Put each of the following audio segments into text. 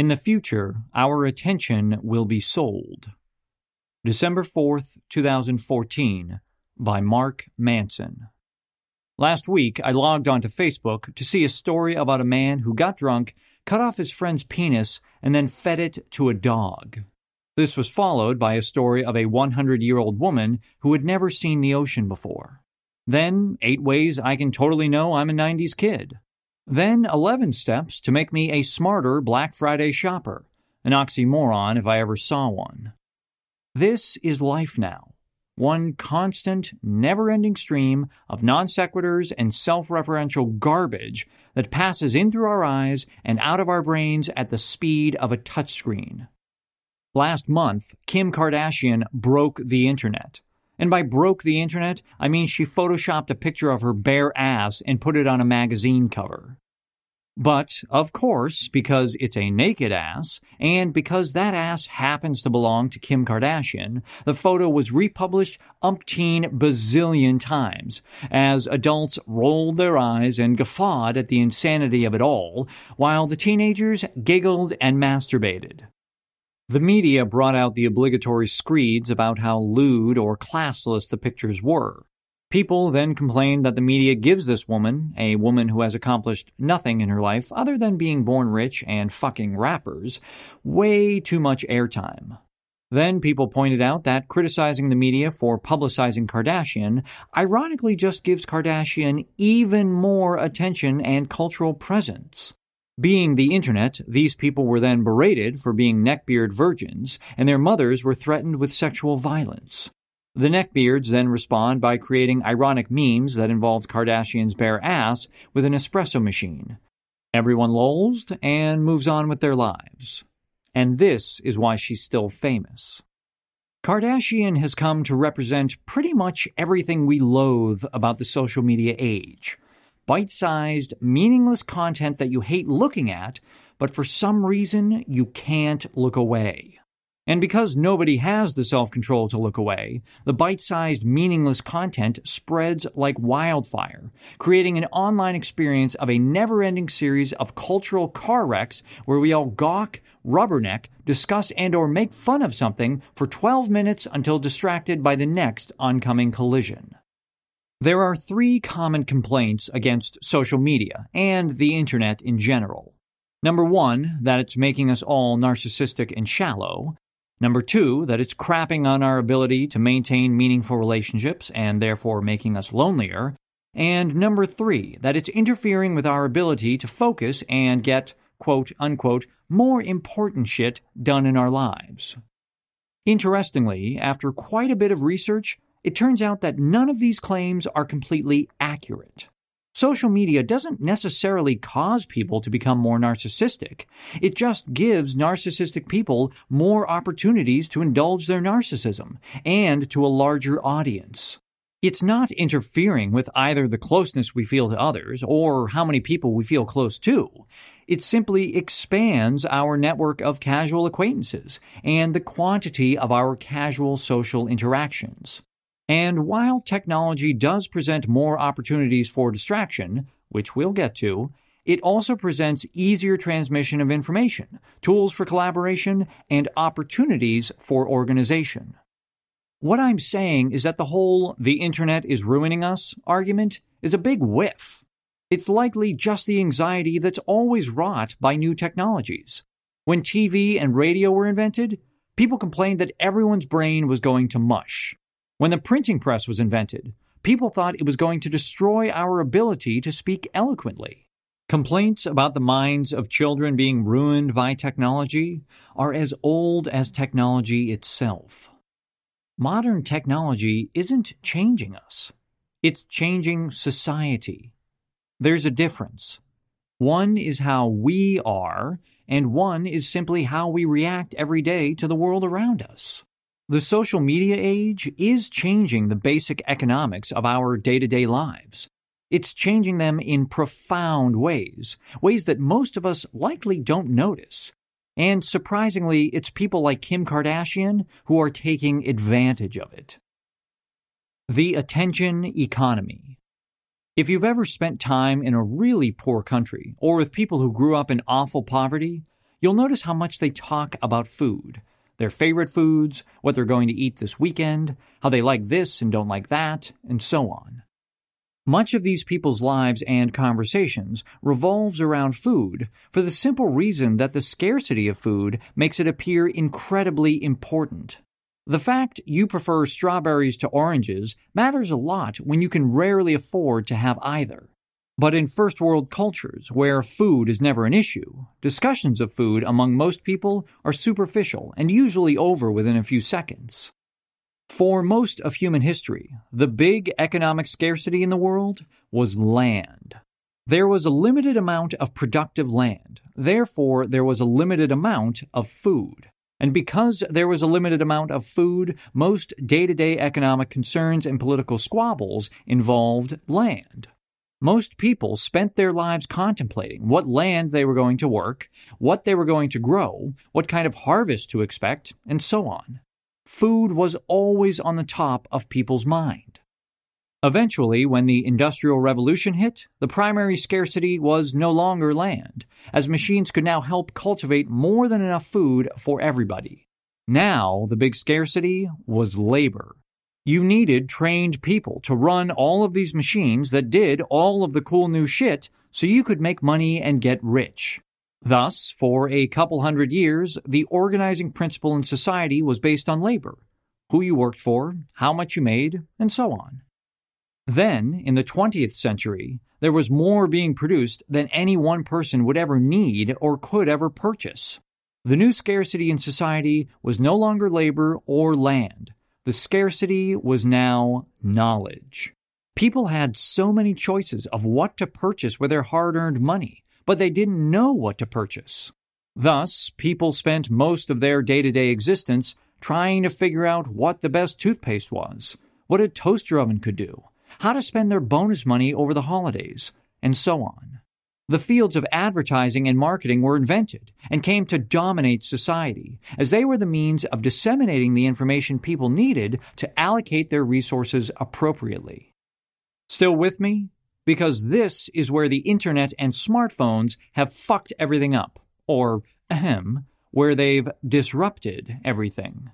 In the future, our attention will be sold. December 4th, 2014, by Mark Manson. Last week, I logged onto Facebook to see a story about a man who got drunk, cut off his friend's penis, and then fed it to a dog. This was followed by a story of a 100 year old woman who had never seen the ocean before. Then, eight ways I can totally know I'm a 90s kid. Then, 11 steps to make me a smarter Black Friday shopper. An oxymoron if I ever saw one. This is life now. One constant, never ending stream of non sequiturs and self referential garbage that passes in through our eyes and out of our brains at the speed of a touchscreen. Last month, Kim Kardashian broke the internet. And by broke the internet, I mean she photoshopped a picture of her bare ass and put it on a magazine cover. But, of course, because it's a naked ass, and because that ass happens to belong to Kim Kardashian, the photo was republished umpteen bazillion times, as adults rolled their eyes and guffawed at the insanity of it all, while the teenagers giggled and masturbated. The media brought out the obligatory screeds about how lewd or classless the pictures were, People then complained that the media gives this woman, a woman who has accomplished nothing in her life other than being born rich and fucking rappers, way too much airtime. Then people pointed out that criticizing the media for publicizing Kardashian ironically just gives Kardashian even more attention and cultural presence. Being the internet, these people were then berated for being neckbeard virgins, and their mothers were threatened with sexual violence. The neckbeards then respond by creating ironic memes that involved Kardashian's bare ass with an espresso machine. Everyone LOLs and moves on with their lives. And this is why she's still famous. Kardashian has come to represent pretty much everything we loathe about the social media age. Bite sized, meaningless content that you hate looking at, but for some reason you can't look away. And because nobody has the self control to look away, the bite sized, meaningless content spreads like wildfire, creating an online experience of a never ending series of cultural car wrecks where we all gawk, rubberneck, discuss, and or make fun of something for 12 minutes until distracted by the next oncoming collision. There are three common complaints against social media and the internet in general. Number one, that it's making us all narcissistic and shallow. Number two, that it's crapping on our ability to maintain meaningful relationships and therefore making us lonelier. And number three, that it's interfering with our ability to focus and get, quote unquote, more important shit done in our lives. Interestingly, after quite a bit of research, it turns out that none of these claims are completely accurate. Social media doesn't necessarily cause people to become more narcissistic. It just gives narcissistic people more opportunities to indulge their narcissism and to a larger audience. It's not interfering with either the closeness we feel to others or how many people we feel close to. It simply expands our network of casual acquaintances and the quantity of our casual social interactions. And while technology does present more opportunities for distraction, which we'll get to, it also presents easier transmission of information, tools for collaboration, and opportunities for organization. What I'm saying is that the whole the internet is ruining us argument is a big whiff. It's likely just the anxiety that's always wrought by new technologies. When TV and radio were invented, people complained that everyone's brain was going to mush. When the printing press was invented, people thought it was going to destroy our ability to speak eloquently. Complaints about the minds of children being ruined by technology are as old as technology itself. Modern technology isn't changing us, it's changing society. There's a difference. One is how we are, and one is simply how we react every day to the world around us. The social media age is changing the basic economics of our day to day lives. It's changing them in profound ways, ways that most of us likely don't notice. And surprisingly, it's people like Kim Kardashian who are taking advantage of it. The attention economy. If you've ever spent time in a really poor country or with people who grew up in awful poverty, you'll notice how much they talk about food. Their favorite foods, what they're going to eat this weekend, how they like this and don't like that, and so on. Much of these people's lives and conversations revolves around food for the simple reason that the scarcity of food makes it appear incredibly important. The fact you prefer strawberries to oranges matters a lot when you can rarely afford to have either. But in first world cultures, where food is never an issue, discussions of food among most people are superficial and usually over within a few seconds. For most of human history, the big economic scarcity in the world was land. There was a limited amount of productive land, therefore, there was a limited amount of food. And because there was a limited amount of food, most day to day economic concerns and political squabbles involved land. Most people spent their lives contemplating what land they were going to work, what they were going to grow, what kind of harvest to expect, and so on food was always on the top of people's mind. Eventually, when the Industrial Revolution hit, the primary scarcity was no longer land, as machines could now help cultivate more than enough food for everybody. Now, the big scarcity was labor. You needed trained people to run all of these machines that did all of the cool new shit so you could make money and get rich. Thus, for a couple hundred years, the organizing principle in society was based on labor who you worked for, how much you made, and so on. Then, in the 20th century, there was more being produced than any one person would ever need or could ever purchase. The new scarcity in society was no longer labor or land. The scarcity was now knowledge. People had so many choices of what to purchase with their hard earned money but they didn't know what to purchase. Thus, people spent most of their day to day existence trying to figure out what the best toothpaste was, what a toaster oven could do, how to spend their bonus money over the holidays, and so on. The fields of advertising and marketing were invented and came to dominate society, as they were the means of disseminating the information people needed to allocate their resources appropriately. Still with me? because this is where the internet and smartphones have fucked everything up, or ahem, where they've disrupted everything.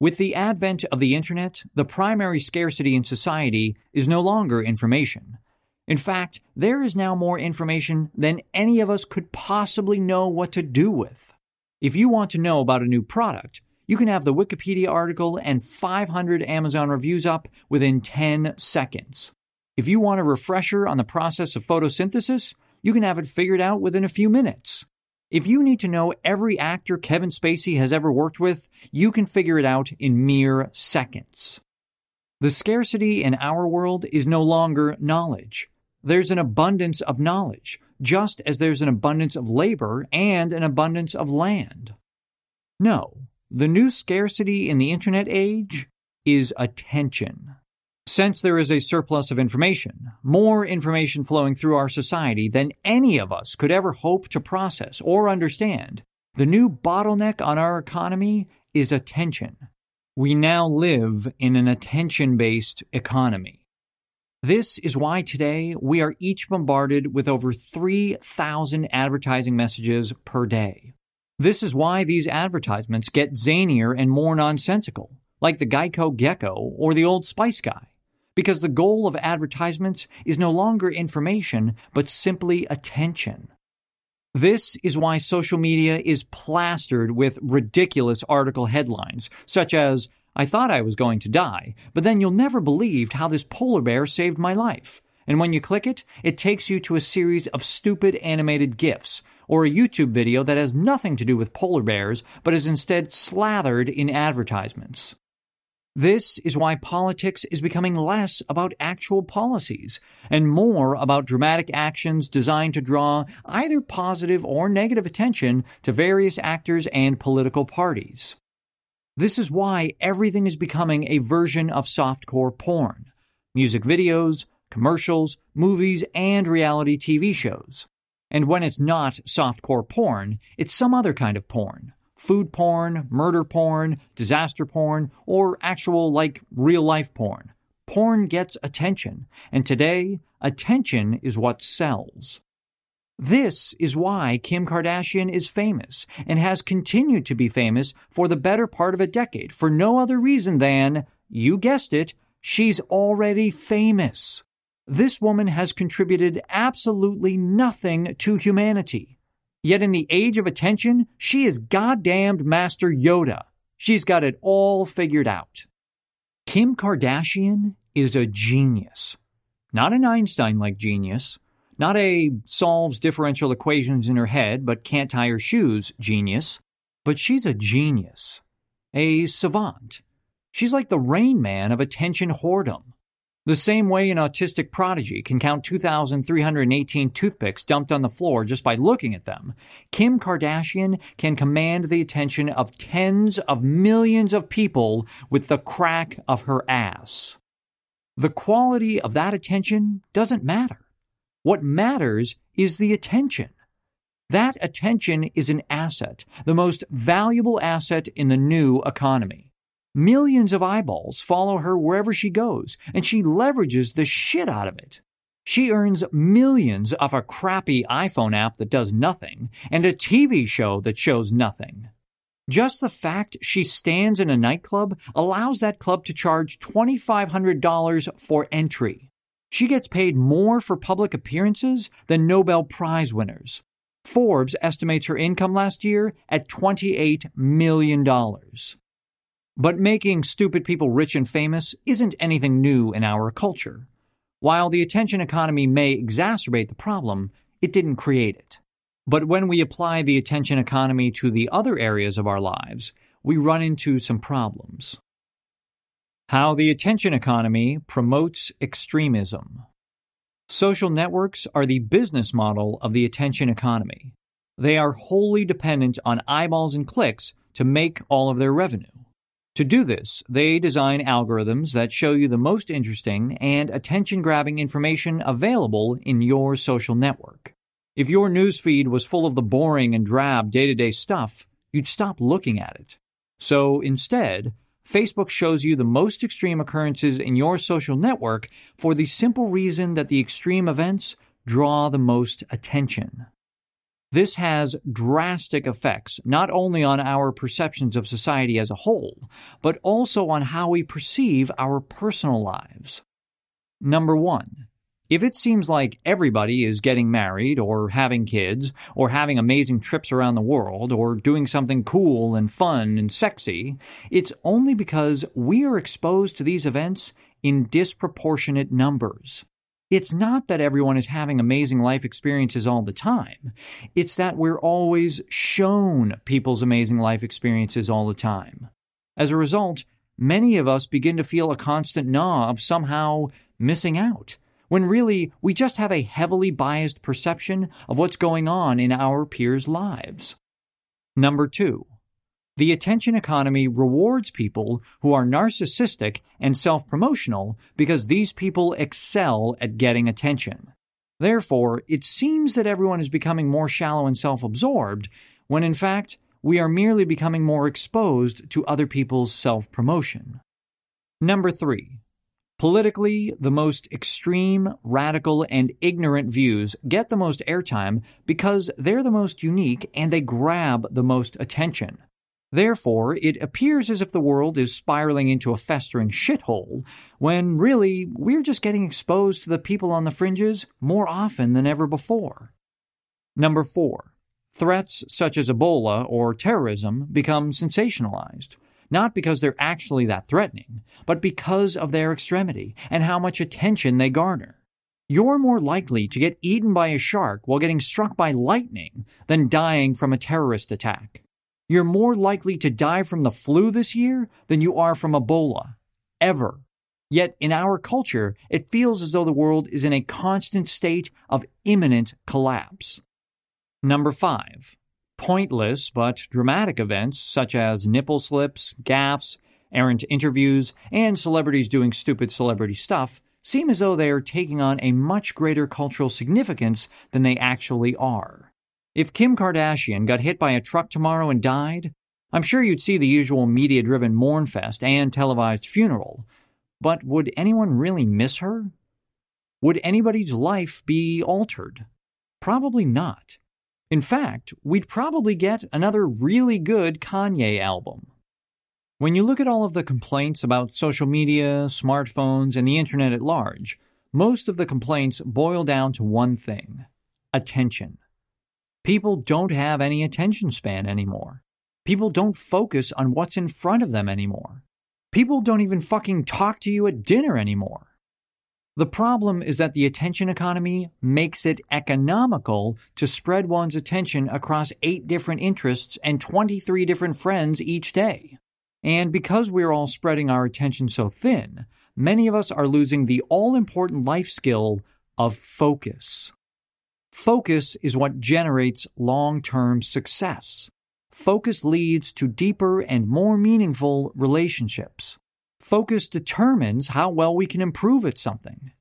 With the advent of the internet, the primary scarcity in society is no longer information. In fact, there is now more information than any of us could possibly know what to do with. If you want to know about a new product, you can have the Wikipedia article and 500 Amazon reviews up within 10 seconds. If you want a refresher on the process of photosynthesis, you can have it figured out within a few minutes. If you need to know every actor Kevin Spacey has ever worked with, you can figure it out in mere seconds. The scarcity in our world is no longer knowledge. There's an abundance of knowledge, just as there's an abundance of labor and an abundance of land. No, the new scarcity in the internet age is attention. Since there is a surplus of information, more information flowing through our society than any of us could ever hope to process or understand, the new bottleneck on our economy is attention. We now live in an attention based economy. This is why today we are each bombarded with over 3,000 advertising messages per day. This is why these advertisements get zanier and more nonsensical, like the Geico Gecko or the Old Spice guy because the goal of advertisements is no longer information, but simply attention. This is why social media is plastered with ridiculous article headlines, such as, I thought I was going to die, but then you'll never believe how this polar bear saved my life. And when you click it, it takes you to a series of stupid animated GIFs, or a YouTube video that has nothing to do with polar bears, but is instead slathered in advertisements. This is why politics is becoming less about actual policies and more about dramatic actions designed to draw either positive or negative attention to various actors and political parties. This is why everything is becoming a version of softcore porn music videos, commercials, movies, and reality TV shows. And when it's not softcore porn, it's some other kind of porn food porn, murder porn, disaster porn, or actual, like, real life porn. Porn gets attention, and today, attention is what sells. This is why Kim Kardashian is famous and has continued to be famous for the better part of a decade for no other reason than, you guessed it, she's already famous. This woman has contributed absolutely nothing to humanity. Yet in the age of attention, she is goddamned Master Yoda. She's got it all figured out. Kim Kardashian is a genius. Not an Einstein like genius, not a solves differential equations in her head but can't tie her shoes genius, but she's a genius. A savant. She's like the rain man of attention whoredom. The same way an autistic prodigy can count 2,318 toothpicks dumped on the floor just by looking at them, Kim Kardashian can command the attention of tens of millions of people with the crack of her ass. The quality of that attention doesn't matter. What matters is the attention. That attention is an asset, the most valuable asset in the new economy. Millions of eyeballs follow her wherever she goes, and she leverages the shit out of it. She earns millions off a crappy iPhone app that does nothing and a TV show that shows nothing. Just the fact she stands in a nightclub allows that club to charge $2,500 for entry. She gets paid more for public appearances than Nobel Prize winners. Forbes estimates her income last year at $28 million. But making stupid people rich and famous isn't anything new in our culture. While the attention economy may exacerbate the problem, it didn't create it. But when we apply the attention economy to the other areas of our lives, we run into some problems. How the attention economy promotes extremism. Social networks are the business model of the attention economy. They are wholly dependent on eyeballs and clicks to make all of their revenue. To do this, they design algorithms that show you the most interesting and attention grabbing information available in your social network. If your newsfeed was full of the boring and drab day to day stuff, you'd stop looking at it. So instead, Facebook shows you the most extreme occurrences in your social network for the simple reason that the extreme events draw the most attention. This has drastic effects not only on our perceptions of society as a whole, but also on how we perceive our personal lives. Number one, if it seems like everybody is getting married, or having kids, or having amazing trips around the world, or doing something cool and fun and sexy, it's only because we are exposed to these events in disproportionate numbers. It's not that everyone is having amazing life experiences all the time. It's that we're always shown people's amazing life experiences all the time. As a result, many of us begin to feel a constant gnaw of somehow missing out, when really we just have a heavily biased perception of what's going on in our peers' lives. Number two, the attention economy rewards people who are narcissistic and self promotional because these people excel at getting attention. Therefore, it seems that everyone is becoming more shallow and self absorbed, when in fact, we are merely becoming more exposed to other people's self promotion. Number three, Politically, the most extreme, radical, and ignorant views get the most airtime because they're the most unique and they grab the most attention. Therefore, it appears as if the world is spiraling into a festering shithole, when really we're just getting exposed to the people on the fringes more often than ever before. Number four, threats such as Ebola or terrorism become sensationalized, not because they're actually that threatening, but because of their extremity and how much attention they garner. You're more likely to get eaten by a shark while getting struck by lightning than dying from a terrorist attack. You're more likely to die from the flu this year than you are from Ebola. Ever. Yet in our culture, it feels as though the world is in a constant state of imminent collapse. Number five, pointless but dramatic events such as nipple slips, gaffes, errant interviews, and celebrities doing stupid celebrity stuff seem as though they are taking on a much greater cultural significance than they actually are. If Kim Kardashian got hit by a truck tomorrow and died, I'm sure you'd see the usual media driven mourn fest and televised funeral. But would anyone really miss her? Would anybody's life be altered? Probably not. In fact, we'd probably get another really good Kanye album. When you look at all of the complaints about social media, smartphones, and the internet at large, most of the complaints boil down to one thing attention. People don't have any attention span anymore. People don't focus on what's in front of them anymore. People don't even fucking talk to you at dinner anymore. The problem is that the attention economy makes it economical to spread one's attention across eight different interests and 23 different friends each day. And because we're all spreading our attention so thin, many of us are losing the all important life skill of focus. Focus is what generates long term success. Focus leads to deeper and more meaningful relationships. Focus determines how well we can improve at something.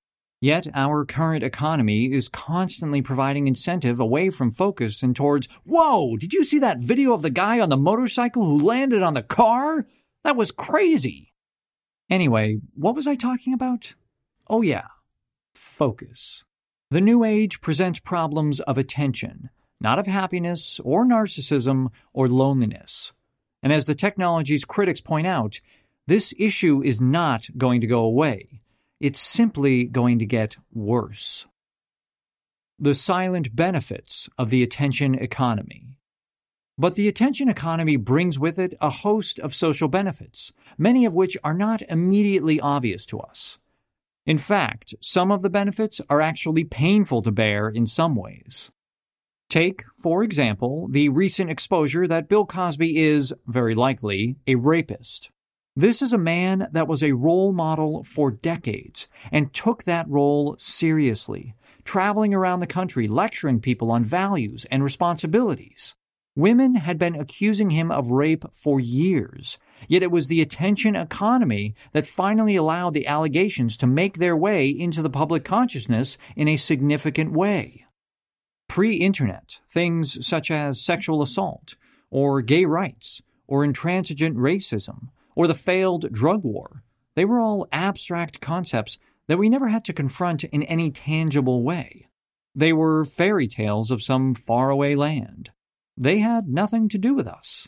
Yet our current economy is constantly providing incentive away from focus and towards, whoa, did you see that video of the guy on the motorcycle who landed on the car? That was crazy. Anyway, what was I talking about? Oh, yeah, focus. The New Age presents problems of attention, not of happiness or narcissism or loneliness. And as the technology's critics point out, this issue is not going to go away. It's simply going to get worse. The silent benefits of the attention economy. But the attention economy brings with it a host of social benefits, many of which are not immediately obvious to us. In fact, some of the benefits are actually painful to bear in some ways. Take, for example, the recent exposure that Bill Cosby is, very likely, a rapist. This is a man that was a role model for decades and took that role seriously, traveling around the country lecturing people on values and responsibilities. Women had been accusing him of rape for years, yet it was the attention economy that finally allowed the allegations to make their way into the public consciousness in a significant way. Pre internet, things such as sexual assault, or gay rights, or intransigent racism, or the failed drug war, they were all abstract concepts that we never had to confront in any tangible way. They were fairy tales of some faraway land. They had nothing to do with us.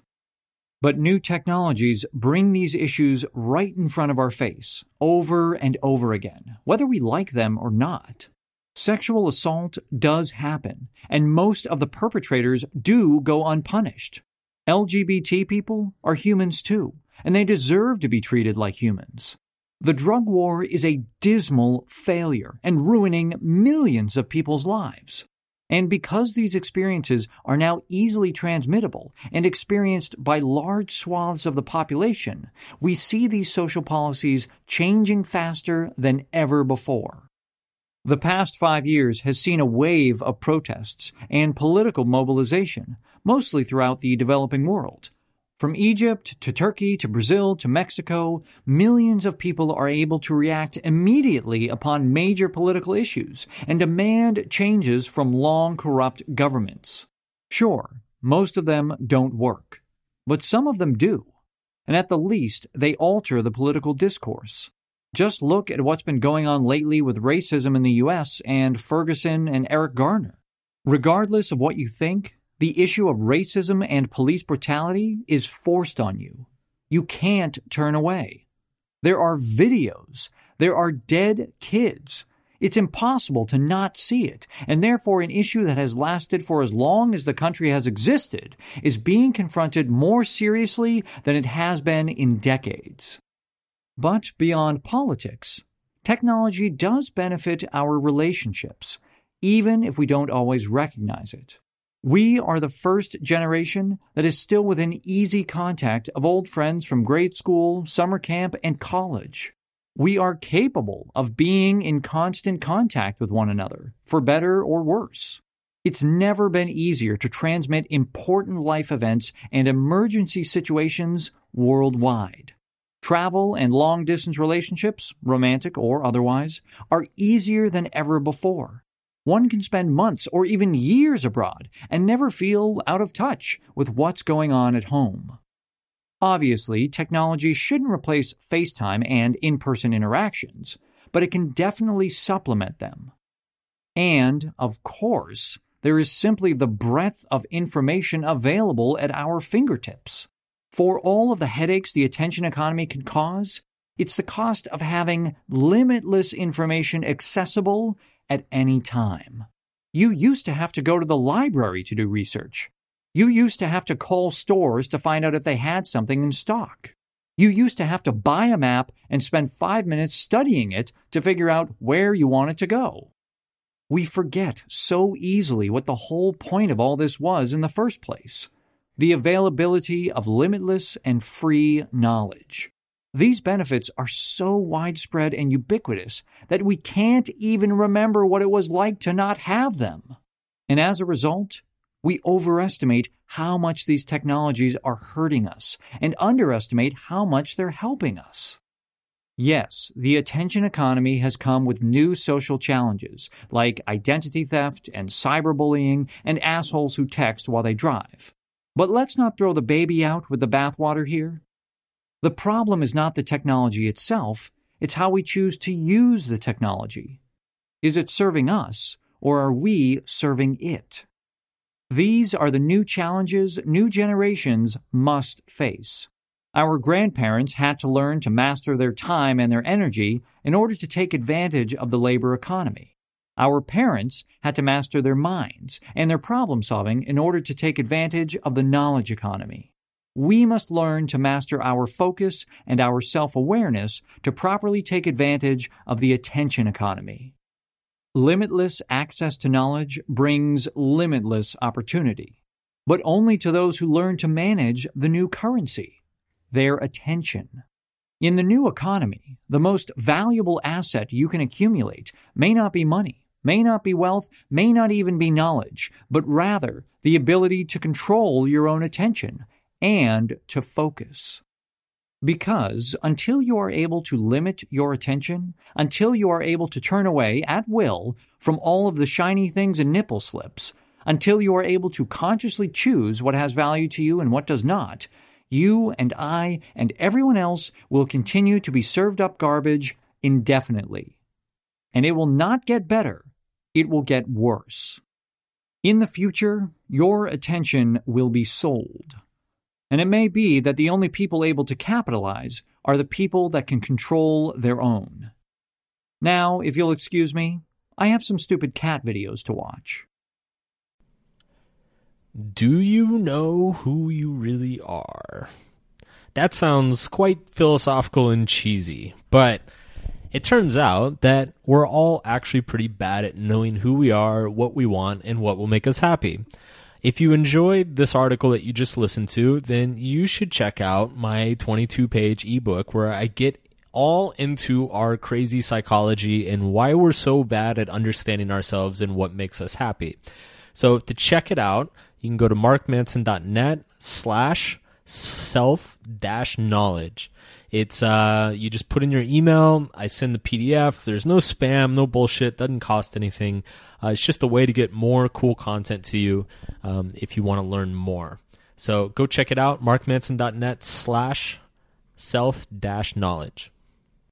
But new technologies bring these issues right in front of our face, over and over again, whether we like them or not. Sexual assault does happen, and most of the perpetrators do go unpunished. LGBT people are humans too, and they deserve to be treated like humans. The drug war is a dismal failure and ruining millions of people's lives. And because these experiences are now easily transmittable and experienced by large swaths of the population, we see these social policies changing faster than ever before. The past five years has seen a wave of protests and political mobilization, mostly throughout the developing world, from Egypt to Turkey to Brazil to Mexico, millions of people are able to react immediately upon major political issues and demand changes from long corrupt governments. Sure, most of them don't work, but some of them do. And at the least, they alter the political discourse. Just look at what's been going on lately with racism in the US and Ferguson and Eric Garner. Regardless of what you think, the issue of racism and police brutality is forced on you. You can't turn away. There are videos. There are dead kids. It's impossible to not see it, and therefore an issue that has lasted for as long as the country has existed is being confronted more seriously than it has been in decades. But beyond politics, technology does benefit our relationships, even if we don't always recognize it. We are the first generation that is still within easy contact of old friends from grade school, summer camp, and college. We are capable of being in constant contact with one another, for better or worse. It's never been easier to transmit important life events and emergency situations worldwide. Travel and long distance relationships, romantic or otherwise, are easier than ever before. One can spend months or even years abroad and never feel out of touch with what's going on at home. Obviously, technology shouldn't replace FaceTime and in person interactions, but it can definitely supplement them. And, of course, there is simply the breadth of information available at our fingertips. For all of the headaches the attention economy can cause, it's the cost of having limitless information accessible at any time. You used to have to go to the library to do research. You used to have to call stores to find out if they had something in stock. You used to have to buy a map and spend five minutes studying it to figure out where you wanted to go. We forget so easily what the whole point of all this was in the first place the availability of limitless and free knowledge. These benefits are so widespread and ubiquitous that we can't even remember what it was like to not have them. And as a result, we overestimate how much these technologies are hurting us and underestimate how much they're helping us. Yes, the attention economy has come with new social challenges like identity theft and cyberbullying and assholes who text while they drive. But let's not throw the baby out with the bathwater here. The problem is not the technology itself, it's how we choose to use the technology. Is it serving us, or are we serving it? These are the new challenges new generations must face. Our grandparents had to learn to master their time and their energy in order to take advantage of the labor economy. Our parents had to master their minds and their problem solving in order to take advantage of the knowledge economy we must learn to master our focus and our self awareness to properly take advantage of the attention economy. Limitless access to knowledge brings limitless opportunity, but only to those who learn to manage the new currency, their attention. In the new economy, the most valuable asset you can accumulate may not be money, may not be wealth, may not even be knowledge, but rather the ability to control your own attention and to focus. Because until you are able to limit your attention, until you are able to turn away at will from all of the shiny things and nipple slips, until you are able to consciously choose what has value to you and what does not, you and I and everyone else will continue to be served up garbage indefinitely. And it will not get better, it will get worse. In the future, your attention will be sold and it may be that the only people able to capitalize are the people that can control their own. Now, if you'll excuse me, I have some stupid cat videos to watch. Do you know who you really are? That sounds quite philosophical and cheesy, but it turns out that we're all actually pretty bad at knowing who we are, what we want, and what will make us happy. If you enjoyed this article that you just listened to, then you should check out my 22 page ebook where I get all into our crazy psychology and why we're so bad at understanding ourselves and what makes us happy. So to check it out, you can go to markmanson.net slash self dash knowledge. It's uh, you just put in your email. I send the PDF. There's no spam, no bullshit. Doesn't cost anything. Uh, it's just a way to get more cool content to you um, if you want to learn more. So go check it out. markmanson.net slash self dash knowledge.